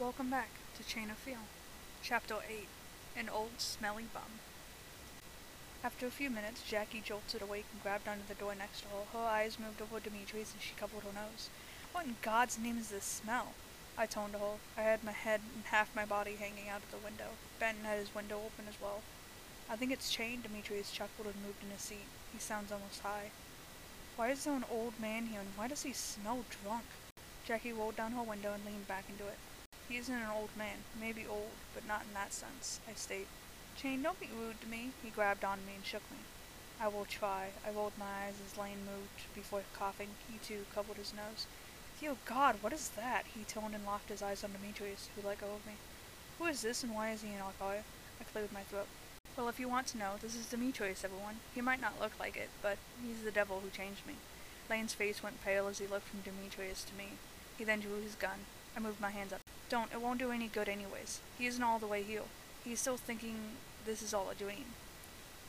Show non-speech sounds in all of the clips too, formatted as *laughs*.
Welcome back to Chain of Feel, Chapter 8 An Old Smelly Bum. After a few minutes, Jackie jolted awake and grabbed onto the door next to her. Her eyes moved over Demetrius and she covered her nose. What in God's name is this smell? I toned to her. I had my head and half my body hanging out of the window. Benton had his window open as well. I think it's Chain, Demetrius chuckled and moved in his seat. He sounds almost high. Why is there an old man here and why does he smell drunk? Jackie rolled down her window and leaned back into it. He isn't an old man, maybe old, but not in that sense, I state. Chain, don't be rude to me. He grabbed on me and shook me. I will try. I rolled my eyes as Lane moved before coughing. He too covered his nose. Dear God, what is that? He toned and locked his eyes on Demetrius, who let go of me. Who is this and why is he in our? I cleared my throat. Well, if you want to know, this is Demetrius, everyone. He might not look like it, but he's the devil who changed me. Lane's face went pale as he looked from Demetrius to me. He then drew his gun. I moved my hands up. Don't, it won't do any good anyways. He isn't all the way healed. He's still thinking this is all a dream.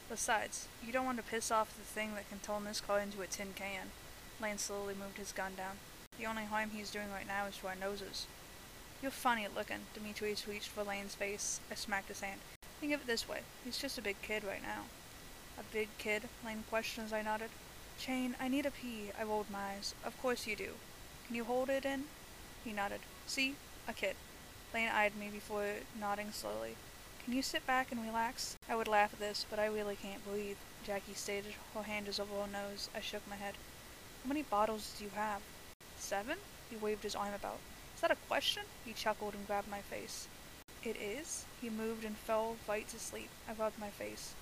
Besides, you don't want to piss off the thing that can turn this car into a tin can. Lane slowly moved his gun down. The only harm he's doing right now is to our noses. You're funny looking. Demetrius reached for Lane's face. I smacked his hand. Think of it this way. He's just a big kid right now. A big kid? Lane questioned as I nodded. Chain, I need a pee. I rolled my eyes. Of course you do. Can you hold it in? He nodded. See? A kid. Lane eyed me before nodding slowly. Can you sit back and relax? I would laugh at this, but I really can't breathe, Jackie stated, her hand is over her nose. I shook my head. How many bottles do you have? Seven? He waved his arm about. Is that a question? He chuckled and grabbed my face. It is? He moved and fell right to sleep. I rubbed my face.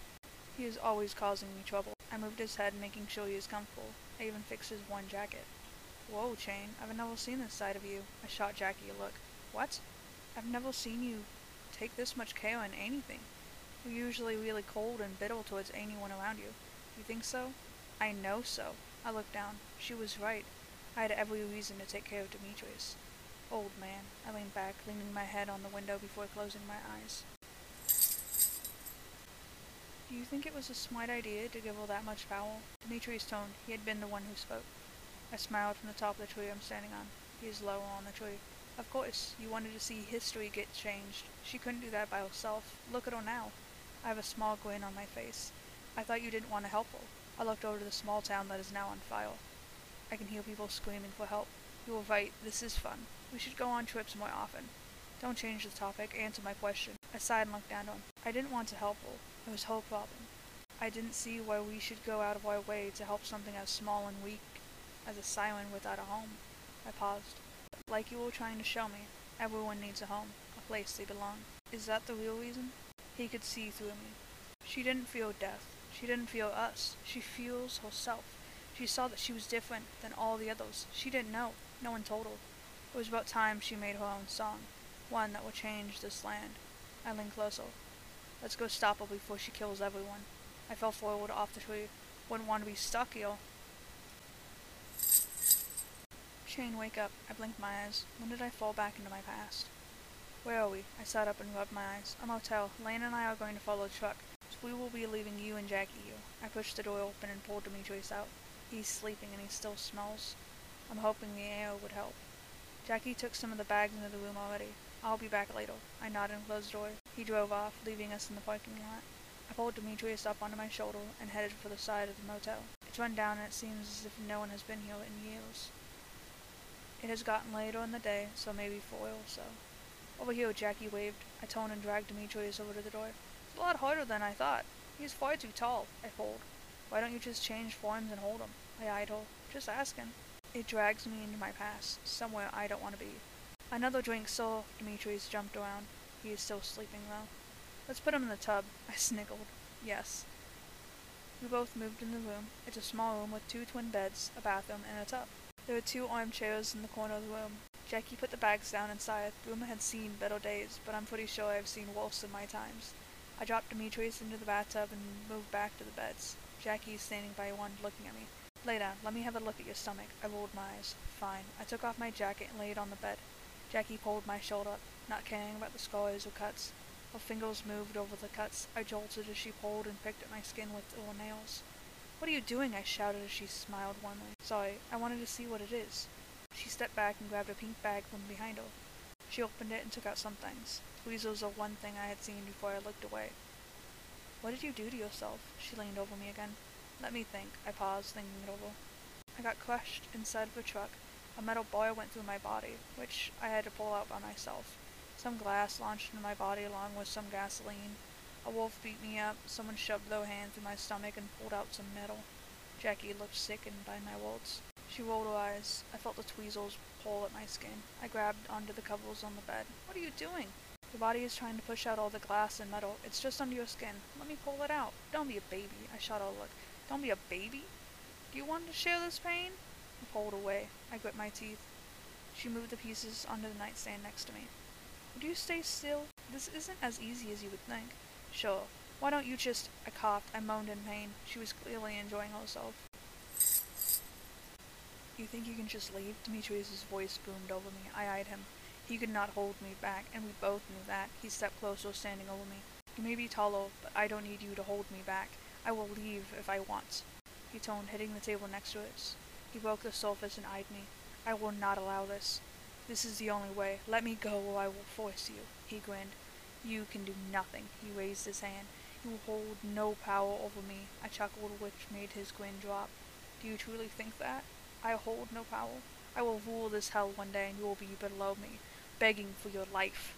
He is always causing me trouble. I moved his head, making sure he is comfortable. I even fixed his one jacket. Whoa, Chain, I've never seen this side of you. I shot Jackie a look. What? I've never seen you take this much care in anything. You're usually really cold and bitter towards anyone around you. You think so? I know so. I looked down. She was right. I had every reason to take care of Demetrius. Old man. I leaned back, leaning my head on the window before closing my eyes. Do you think it was a smart idea to give her that much power? Demetrius toned. He had been the one who spoke. I smiled from the top of the tree I'm standing on. He is lower on the tree. Of course, you wanted to see history get changed. She couldn't do that by herself. Look at her now. I have a small grin on my face. I thought you didn't want to help her. I looked over to the small town that is now on fire. I can hear people screaming for help. You were right, this is fun. We should go on trips more often. Don't change the topic, answer my question. I sighed and looked down at him. I didn't want to help her. It was her problem. I didn't see why we should go out of our way to help something as small and weak as a siren without a home. I paused. Like you were trying to show me, everyone needs a home, a place they belong. Is that the real reason? He could see through me. She didn't feel death. She didn't feel us. She feels herself. She saw that she was different than all the others. She didn't know. No one told her. It was about time she made her own song, one that would change this land. I leaned closer. Let's go stop her before she kills everyone. I fell forward off the tree. Wouldn't want to be stuck here. Chain, wake up. I blinked my eyes. When did I fall back into my past? Where are we? I sat up and rubbed my eyes. A motel. Lane and I are going to follow the truck. So we will be leaving you and Jackie here. I pushed the door open and pulled Demetrius out. He's sleeping and he still smells. I'm hoping the air would help. Jackie took some of the bags into the room already. I'll be back later. I nodded and closed the door. He drove off, leaving us in the parking lot. I pulled Demetrius up onto my shoulder and headed for the side of the motel. It's run down and it seems as if no one has been here in years. It has gotten later in the day, so maybe or so. Over here, Jackie waved. I turned and dragged Demetrius over to the door. It's a lot harder than I thought. He's far too tall, I pulled. Why don't you just change forms and hold him? I her. Just asking. It drags me into my past, somewhere I don't want to be. Another drink, so Demetrius jumped around. He is still sleeping, though. Let's put him in the tub. *laughs* I sniggled. Yes. We both moved in the room. It's a small room with two twin beds, a bathroom, and a tub. There were two armchairs in the corner of the room. Jackie put the bags down and sighed. Room had seen better days, but I'm pretty sure I've seen worse in my times. I dropped Demetrius into the bathtub and moved back to the beds. Jackie standing by one, looking at me. Lay down. Let me have a look at your stomach. I rolled my eyes. Fine. I took off my jacket and laid on the bed. Jackie pulled my shoulder up, not caring about the scars or cuts. Her fingers moved over the cuts. I jolted as she pulled and picked at my skin with her nails. What are you doing? I shouted as she smiled warmly. Sorry, I wanted to see what it is. She stepped back and grabbed a pink bag from behind her. She opened it and took out some things. Weasels are one thing I had seen before I looked away. What did you do to yourself? She leaned over me again. Let me think. I paused, thinking it over. I got crushed inside of a truck. A metal bar went through my body, which I had to pull out by myself. Some glass launched into my body along with some gasoline. A wolf beat me up. Someone shoved their hand through my stomach and pulled out some metal. Jackie looked sickened by my words. She rolled her eyes. I felt the tweezers pull at my skin. I grabbed onto the covers on the bed. What are you doing? Your body is trying to push out all the glass and metal. It's just under your skin. Let me pull it out. Don't be a baby. I shot a look. Don't be a baby? Do you want to share this pain? I pulled away. I grit my teeth. She moved the pieces onto the nightstand next to me. Would you stay still? This isn't as easy as you would think. Sure. Why don't you just... I coughed. I moaned in pain. She was clearly enjoying herself. You think you can just leave? Demetrius's voice boomed over me. I eyed him. He could not hold me back, and we both knew that. He stepped closer, standing over me. You may be taller, but I don't need you to hold me back. I will leave if I want. He toned, hitting the table next to us. He broke the surface and eyed me. I will not allow this. This is the only way. Let me go or I will force you. He grinned. You can do nothing. He raised his hand. You hold no power over me. I chuckled, which made his grin drop. Do you truly think that? I hold no power. I will rule this hell one day, and you will be below me, begging for your life.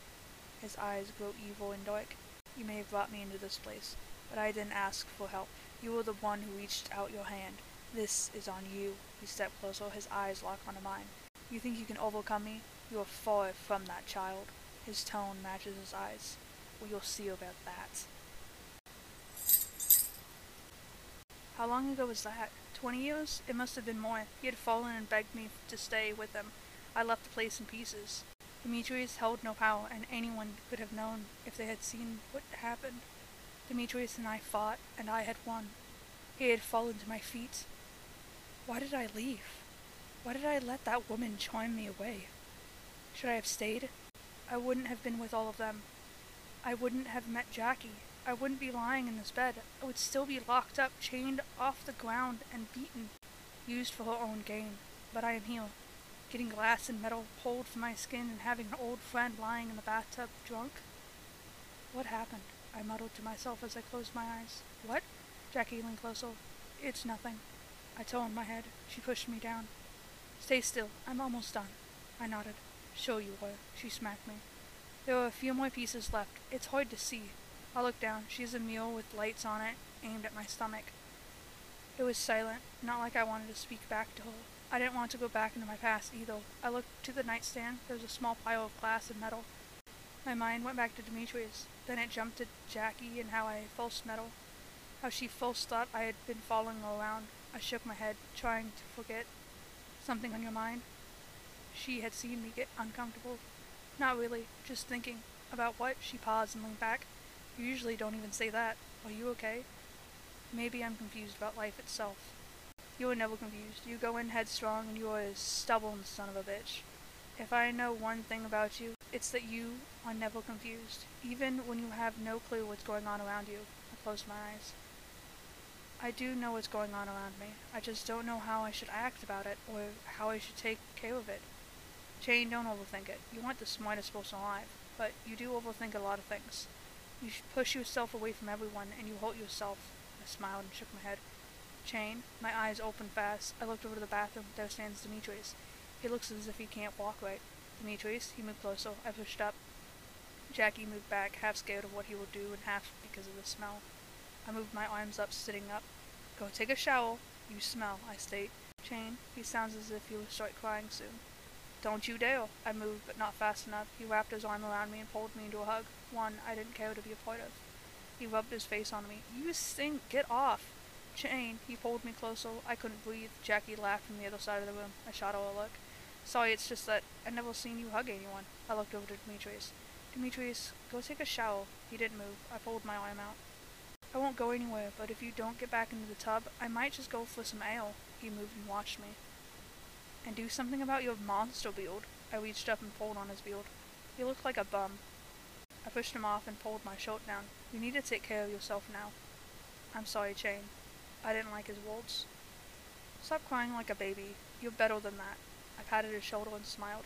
His eyes grew evil and dark. You may have brought me into this place, but I didn't ask for help. You were the one who reached out your hand. This is on you. He stepped closer, his eyes locked onto mine. You think you can overcome me? You are far from that child. His tone matches his eyes. Well, see about that. How long ago was that? Twenty years? It must have been more. He had fallen and begged me to stay with him. I left the place in pieces. Demetrius held no power, and anyone could have known if they had seen what happened. Demetrius and I fought, and I had won. He had fallen to my feet. Why did I leave? Why did I let that woman charm me away? Should I have stayed? I wouldn't have been with all of them. I wouldn't have met Jackie. I wouldn't be lying in this bed. I would still be locked up, chained off the ground, and beaten, used for her own gain. But I am here, getting glass and metal pulled from my skin and having an old friend lying in the bathtub, drunk. What happened? I muttered to myself as I closed my eyes. What? Jackie leaned closer. It's nothing. I turned my head. She pushed me down. Stay still. I'm almost done. I nodded. Show you her. She smacked me. There are a few more pieces left. It's hard to see. I looked down. She's a mule with lights on it, aimed at my stomach. It was silent, not like I wanted to speak back to her. I didn't want to go back into my past either. I looked to the nightstand. There was a small pile of glass and metal. My mind went back to Demetrius. Then it jumped to Jackie and how I false metal. How she false thought I had been following around. I shook my head, trying to forget. Something on your mind? She had seen me get uncomfortable. Not really, just thinking. About what? She paused and leaned back. You usually don't even say that. Are you okay? Maybe I'm confused about life itself. You are never confused. You go in headstrong and you are a stubborn son of a bitch. If I know one thing about you, it's that you are never confused, even when you have no clue what's going on around you. I closed my eyes. I do know what's going on around me. I just don't know how I should act about it, or how I should take care of it. Jane, don't overthink it. You aren't the smartest person alive, but you do overthink a lot of things. You push yourself away from everyone, and you hurt yourself. I smiled and shook my head. Jane, my eyes opened fast. I looked over to the bathroom. There stands Demetrius. He looks as if he can't walk right. Demetrius, he moved closer. I pushed up. Jackie moved back, half scared of what he would do and half because of the smell. I moved my arms up, sitting up. Go take a shower. You smell, I state. Jane, he sounds as if he will start crying soon. Don't you dare! I moved, but not fast enough. He wrapped his arm around me and pulled me into a hug, one I didn't care to be a part of. He rubbed his face on me. You stink! Get off! Jane, he pulled me closer. I couldn't breathe. Jackie laughed from the other side of the room. I shot her a look. Sorry, it's just that I've never seen you hug anyone. I looked over to Demetrius. Demetrius, go take a shower. He didn't move. I pulled my arm out. I won't go anywhere, but if you don't get back into the tub, I might just go for some ale. He moved and watched me and do something about your monster build. I reached up and pulled on his build. He looked like a bum. I pushed him off and pulled my shirt down. You need to take care of yourself now. I'm sorry, Jane. I didn't like his words. Stop crying like a baby. You're better than that. I patted his shoulder and smiled.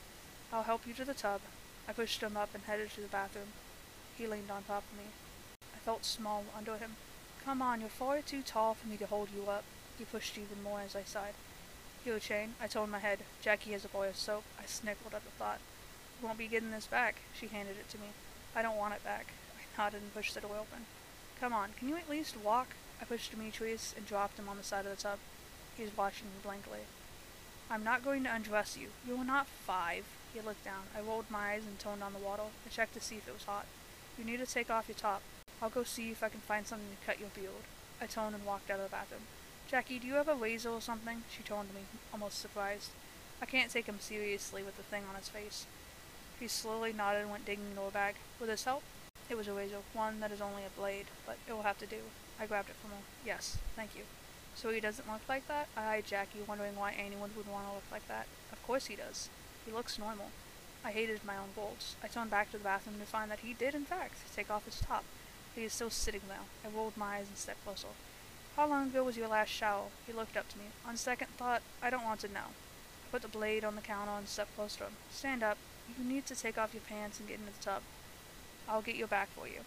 I'll help you to the tub. I pushed him up and headed to the bathroom. He leaned on top of me. I felt small under him. Come on, you're far too tall for me to hold you up. He pushed even more as I sighed. Here, Chain. I told my head. Jackie has a boy of soap. I snickered at the thought. You won't be getting this back. She handed it to me. I don't want it back. I nodded and pushed the door open. Come on, can you at least walk? I pushed Demetrius and dropped him on the side of the tub. He was watching me blankly. I'm not going to undress you. You are not five. He looked down. I rolled my eyes and turned on the water. I checked to see if it was hot. You need to take off your top. I'll go see if I can find something to cut your beard. I turned and walked out of the bathroom. Jackie, do you have a razor or something? She turned to me, almost surprised. I can't take him seriously with the thing on his face. He slowly nodded and went digging into a bag. Will this help? It was a razor, one that is only a blade, but it will have to do. I grabbed it from him. Yes, thank you. So he doesn't look like that? I eyed Jackie, wondering why anyone would want to look like that. Of course he does. He looks normal. I hated my own bolts. I turned back to the bathroom to find that he did, in fact, take off his top. He is still sitting there. I rolled my eyes and stepped closer. How long ago was your last shower? He looked up to me. On second thought, I don't want to know. I put the blade on the counter and stepped closer to him. Stand up. You need to take off your pants and get into the tub. I'll get your back for you.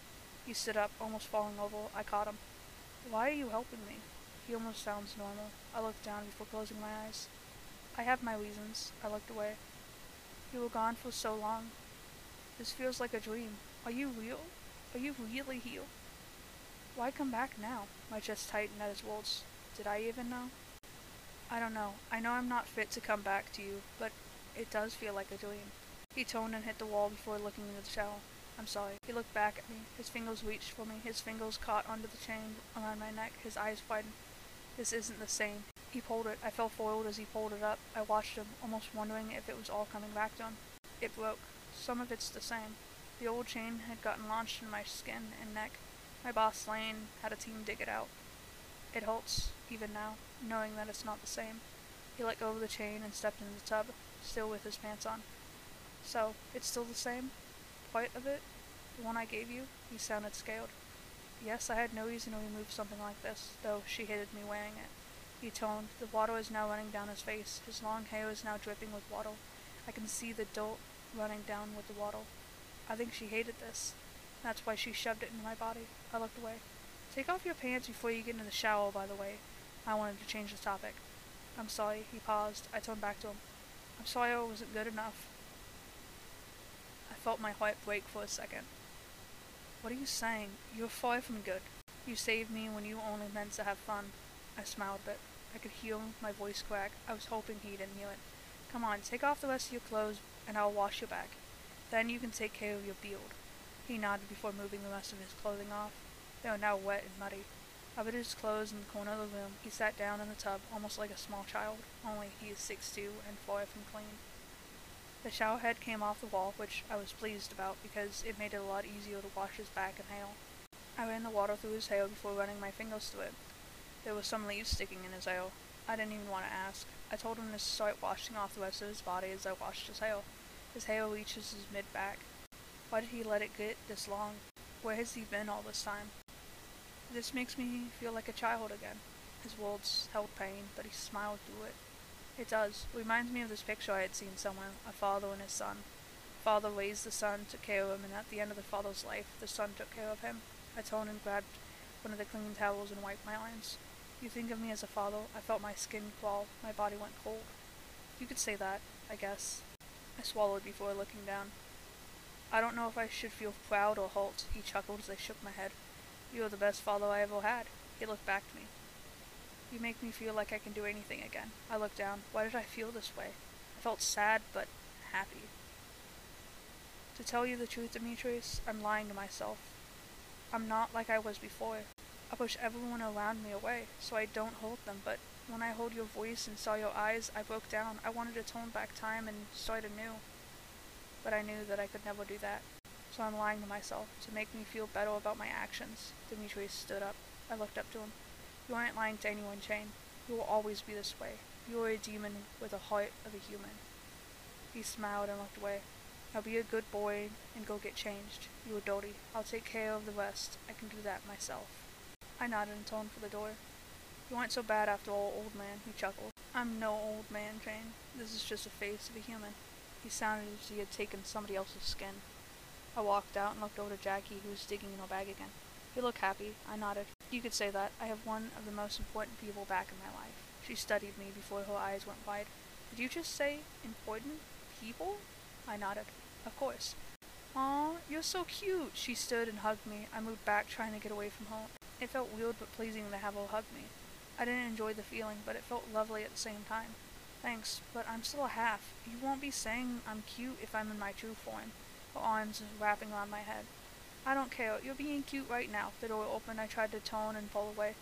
He stood up, almost falling over. I caught him. Why are you helping me? He almost sounds normal. I looked down before closing my eyes. I have my reasons. I looked away. You were gone for so long. This feels like a dream. Are you real? Are you really here? Why come back now? My chest tightened at his words. Did I even know? I don't know. I know I'm not fit to come back to you, but it does feel like a dream. He toned and hit the wall before looking into the shower. I'm sorry. He looked back at me. His fingers reached for me. His fingers caught onto the chain around my neck. His eyes widened. This isn't the same. He pulled it. I fell forward as he pulled it up. I watched him, almost wondering if it was all coming back to him. It broke. Some of it's the same. The old chain had gotten launched in my skin and neck. My boss Lane had a team dig it out. It hurts, even now, knowing that it's not the same. He let go of the chain and stepped into the tub, still with his pants on. So, it's still the same? Quite of it? The one I gave you? He sounded scared. Yes, I had no reason to remove something like this, though she hated me wearing it. He toned. The water is now running down his face. His long hair is now dripping with water. I can see the dirt running down with the water. I think she hated this. That's why she shoved it into my body. I looked away. Take off your pants before you get into the shower, by the way. I wanted to change the topic. I'm sorry. He paused. I turned back to him. I'm sorry I wasn't good enough. I felt my heart break for a second. What are you saying? You're far from good. You saved me when you only meant to have fun. I smiled a bit. I could hear my voice crack. I was hoping he didn't hear it. Come on, take off the rest of your clothes, and I'll wash your back. Then you can take care of your beard. He nodded before moving the rest of his clothing off. They were now wet and muddy. I put his clothes in the corner of the room. He sat down in the tub, almost like a small child, only he is six two and far from clean. The shower head came off the wall, which I was pleased about because it made it a lot easier to wash his back and hair. I ran the water through his hair before running my fingers through it. There was some leaves sticking in his hair. I didn't even want to ask. I told him to start washing off the rest of his body as I washed his hair. His hair reaches his mid-back. Why did he let it get this long? Where has he been all this time? This makes me feel like a child again. His words held pain, but he smiled through it. It does. Reminds me of this picture I had seen somewhere, a father and his son. Father raised the son, took care of him, and at the end of the father's life, the son took care of him. I turned and grabbed one of the clean towels and wiped my eyes. You think of me as a father, I felt my skin crawl, my body went cold. You could say that, I guess. I swallowed before looking down. I don't know if I should feel proud or halt, he chuckled as I shook my head. You are the best father I ever had. He looked back at me. You make me feel like I can do anything again. I looked down. Why did I feel this way? I felt sad, but happy. To tell you the truth, Demetrius, I'm lying to myself. I'm not like I was before. I push everyone around me away, so I don't hold them, but when I heard your voice and saw your eyes, I broke down. I wanted to turn back time and start anew. But I knew that I could never do that. So I'm lying to myself, to make me feel better about my actions. Demetrius stood up. I looked up to him. You aren't lying to anyone, Chain. You will always be this way. You are a demon with the heart of a human. He smiled and looked away. Now be a good boy and go get changed. You are dirty. I'll take care of the rest. I can do that myself. I nodded and turned for the door. You aren't so bad after all, old man, he chuckled. I'm no old man, Jane. This is just a face of a human. He sounded as if he had taken somebody else's skin. I walked out and looked over to Jackie, who was digging in her bag again. You look happy. I nodded. You could say that. I have one of the most important people back in my life. She studied me before her eyes went wide. Did you just say important people? I nodded. Of course. Aw, you're so cute. She stood and hugged me. I moved back, trying to get away from her. It felt weird but pleasing to have her hug me. I didn't enjoy the feeling, but it felt lovely at the same time. Thanks, but I'm still a half. You won't be saying I'm cute if I'm in my true form. Her arms wrapping around my head. I don't care. You're being cute right now. The door opened. I tried to tone and pull away.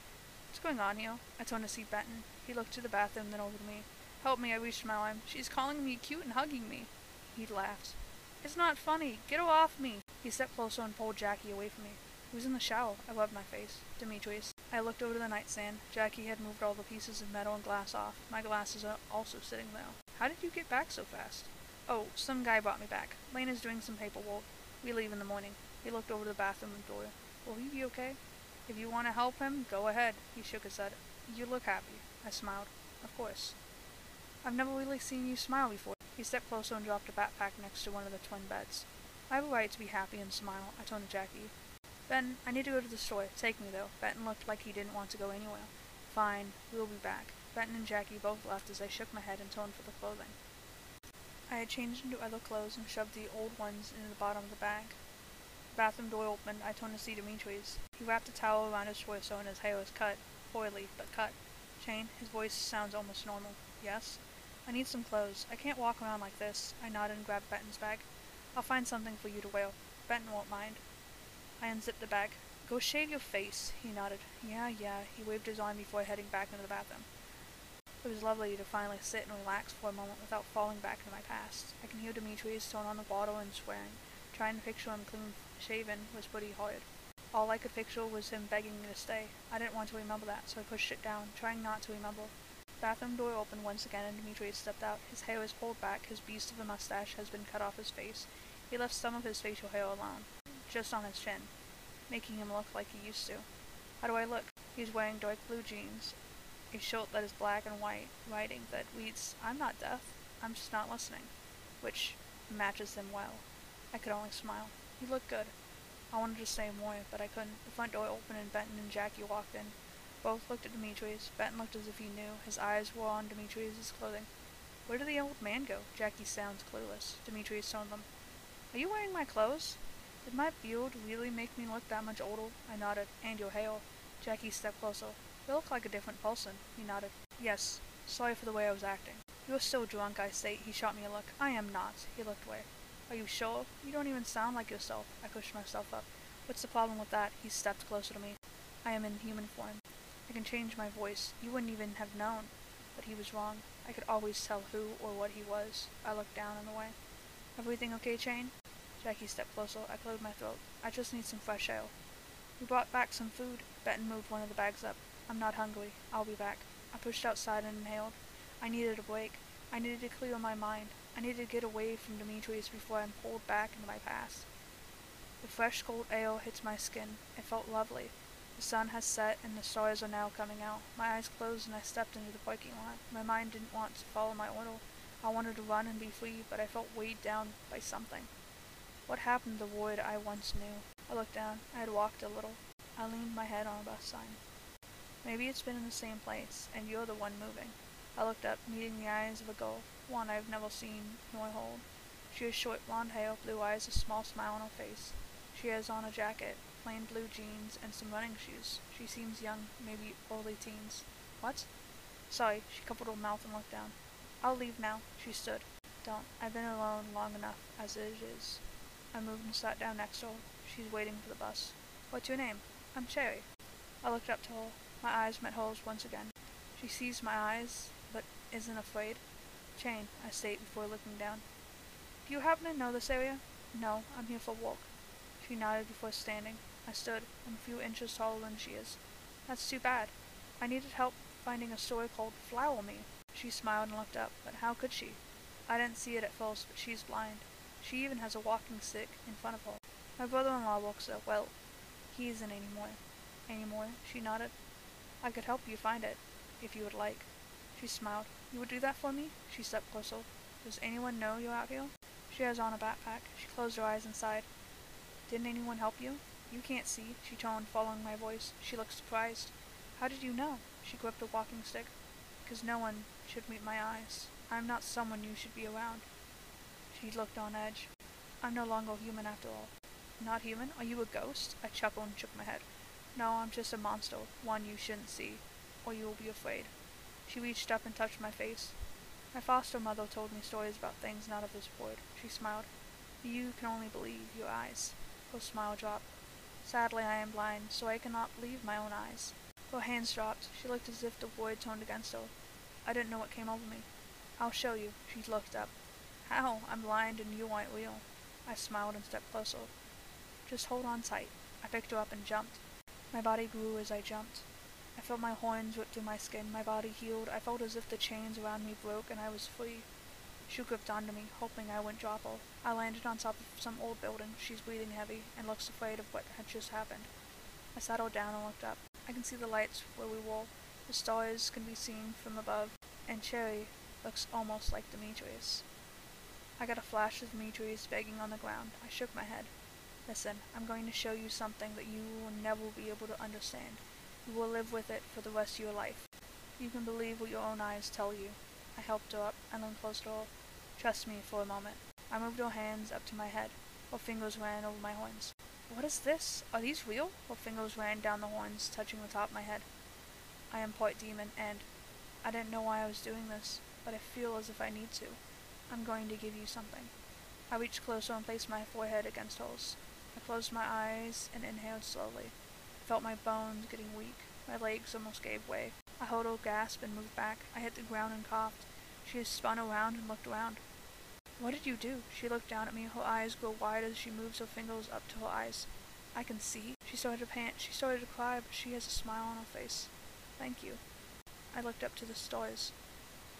What's going on here? I turned to see Benton. He looked to the bathroom, then over to me. Help me, I reached my arm. She's calling me cute and hugging me. He laughed. It's not funny. Get her off me. He stepped closer and pulled Jackie away from me. Who's in the shower? I rubbed my face. Demetrius. I looked over to the nightstand. Jackie had moved all the pieces of metal and glass off. My glasses are also sitting there. How did you get back so fast? Oh, some guy brought me back. Lane is doing some paperwork. We leave in the morning. He looked over the bathroom door. Will he be okay? If you want to help him, go ahead. He shook his head. You look happy. I smiled. Of course. I've never really seen you smile before. He stepped closer and dropped a backpack next to one of the twin beds. I have a right to be happy and smile, I told Jackie. Ben, I need to go to the store. Take me, though. Benton looked like he didn't want to go anywhere. Fine. We'll be back. Benton and Jackie both left as I shook my head and turned for the clothing. I had changed into other clothes and shoved the old ones into the bottom of the bag The bathroom door opened, I turned to see Demetrius. He wrapped a towel around his torso and his hair was cut. Oily, but cut. Jane, his voice sounds almost normal. Yes? I need some clothes. I can't walk around like this. I nodded and grabbed Benton's bag. I'll find something for you to wear. Benton won't mind. I unzipped the bag. Go shave your face, he nodded. Yeah, yeah. He waved his arm before heading back into the bathroom. It was lovely to finally sit and relax for a moment without falling back into my past. I can hear Demetrius turn on the bottle and swearing. Trying to picture him clean shaven was pretty hard. All I could picture was him begging me to stay. I didn't want to remember that, so I pushed it down, trying not to remember. The bathroom door opened once again and Demetrius stepped out. His hair was pulled back, his beast of a mustache has been cut off his face. He left some of his facial hair alone, just on his chin, making him look like he used to. How do I look? He's wearing dark blue jeans, a shirt that is black and white, writing that reads, I'm not deaf, I'm just not listening, which matches him well. I could only smile. He looked good. I wanted to say more, but I couldn't. The front door opened and Benton and Jackie walked in. Both looked at Demetrius. Benton looked as if he knew. His eyes were on Demetrius's clothing. Where did the old man go? Jackie sounds clueless. Demetrius told them. Are you wearing my clothes? Did my beard really make me look that much older? I nodded. And your hair. Jackie stepped closer. You look like a different person. He nodded. Yes. Sorry for the way I was acting. You're still drunk, I state. He shot me a look. I am not. He looked away. Are you sure? You don't even sound like yourself. I pushed myself up. What's the problem with that? He stepped closer to me. I am in human form. I can change my voice. You wouldn't even have known. But he was wrong. I could always tell who or what he was. I looked down on the way. Everything okay, Chain? Jackie stepped closer. I cleared my throat. I just need some fresh air. We brought back some food. Benton moved one of the bags up. I'm not hungry. I'll be back. I pushed outside and inhaled. I needed a break. I needed to clear my mind. I needed to get away from Demetrius before I'm pulled back into my past. The fresh cold air hits my skin. It felt lovely. The sun has set and the stars are now coming out. My eyes closed and I stepped into the parking lot. My mind didn't want to follow my order. I wanted to run and be free, but I felt weighed down by something. What happened to the void I once knew? I looked down. I had walked a little. I leaned my head on a bus sign. Maybe it's been in the same place, and you're the one moving. I looked up, meeting the eyes of a girl one I've never seen nor hold. She has short blonde hair, blue eyes, a small smile on her face. She has on a jacket, plain blue jeans, and some running shoes. She seems young, maybe early teens. What? Sorry, she covered her mouth and looked down. I'll leave now. She stood. Don't. I've been alone long enough as it is. I moved and sat down next to her. She's waiting for the bus. What's your name? I'm Cherry. I looked up to her. My eyes met hers once again. She sees my eyes, but isn't afraid. Chain, I state before looking down. Do you happen to know this area? No, I'm here for walk. She nodded before standing. I stood, I'm a few inches taller than she is. That's too bad. I needed help finding a store called Flower Me. She smiled and looked up, but how could she? I didn't see it at first, but she's blind. She even has a walking stick in front of her. My brother-in-law walks there. Well, he isn't anymore. Anymore? She nodded. I could help you find it, if you would like. She smiled. You would do that for me? She stepped closer. Does anyone know you're out here? She has on a backpack. She closed her eyes and sighed. Didn't anyone help you? You can't see, she toned, following my voice. She looked surprised. How did you know? She gripped a walking stick. Because no one should meet my eyes. I'm not someone you should be around. She looked on edge. I'm no longer human after all. Not human? Are you a ghost? I chuckled and shook my head. No, I'm just a monster, one you shouldn't see, or you will be afraid. She reached up and touched my face. My foster mother told me stories about things not of this world. She smiled. You can only believe your eyes. Her smile dropped. Sadly, I am blind, so I cannot believe my own eyes. Her hands dropped. She looked as if the void turned against her. I didn't know what came over me. I'll show you. She looked up. How? I'm blind and you aren't real. I smiled and stepped closer. Just hold on tight. I picked her up and jumped. My body grew as I jumped. I felt my horns rip through my skin, my body healed. I felt as if the chains around me broke and I was free. She gripped onto me, hoping I wouldn't drop her. I landed on top of some old building. She's breathing heavy and looks afraid of what had just happened. I settled down and looked up. I can see the lights where we were. The stars can be seen from above, and Cherry looks almost like Demetrius. I got a flash of Demetrius begging on the ground. I shook my head. Listen, I'm going to show you something that you will never be able to understand. You will live with it for the rest of your life. You can believe what your own eyes tell you. I helped her up and then closed her. Trust me for a moment. I moved her hands up to my head. Her fingers ran over my horns. What is this? Are these real? Her fingers ran down the horns, touching the top of my head. I am part demon, and I didn't know why I was doing this, but I feel as if I need to. I'm going to give you something. I reached closer and placed my forehead against hers. I closed my eyes and inhaled slowly. I felt my bones getting weak. My legs almost gave way. I heard her gasp and moved back. I hit the ground and coughed. She spun around and looked around. What did you do? She looked down at me. Her eyes grow wide as she moves her fingers up to her eyes. I can see. She started to pant. She started to cry, but she has a smile on her face. Thank you. I looked up to the stars.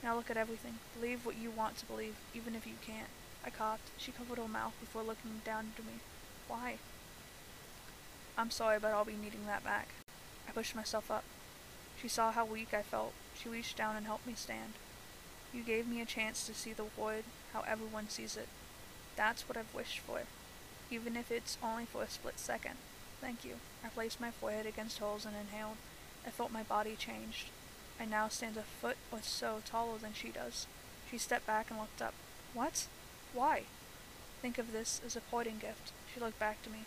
Now look at everything. Believe what you want to believe, even if you can't. I coughed. She covered her mouth before looking down at me. Why? I'm sorry, but I'll be needing that back. I pushed myself up. She saw how weak I felt. She reached down and helped me stand. You gave me a chance to see the void how everyone sees it. That's what I've wished for, even if it's only for a split second. Thank you. I placed my forehead against hers and inhaled. I felt my body changed. I now stand a foot or so taller than she does. She stepped back and looked up. What? Why? Think of this as a parting gift. She looked back to me.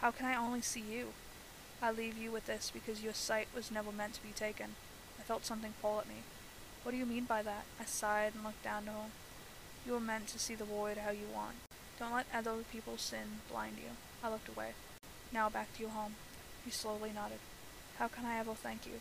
How can I only see you? I leave you with this because your sight was never meant to be taken. I felt something pull at me. What do you mean by that? I sighed and looked down to her. You were meant to see the world how you want. Don't let other people's sin blind you. I looked away. Now back to your home. He slowly nodded. How can I ever thank you?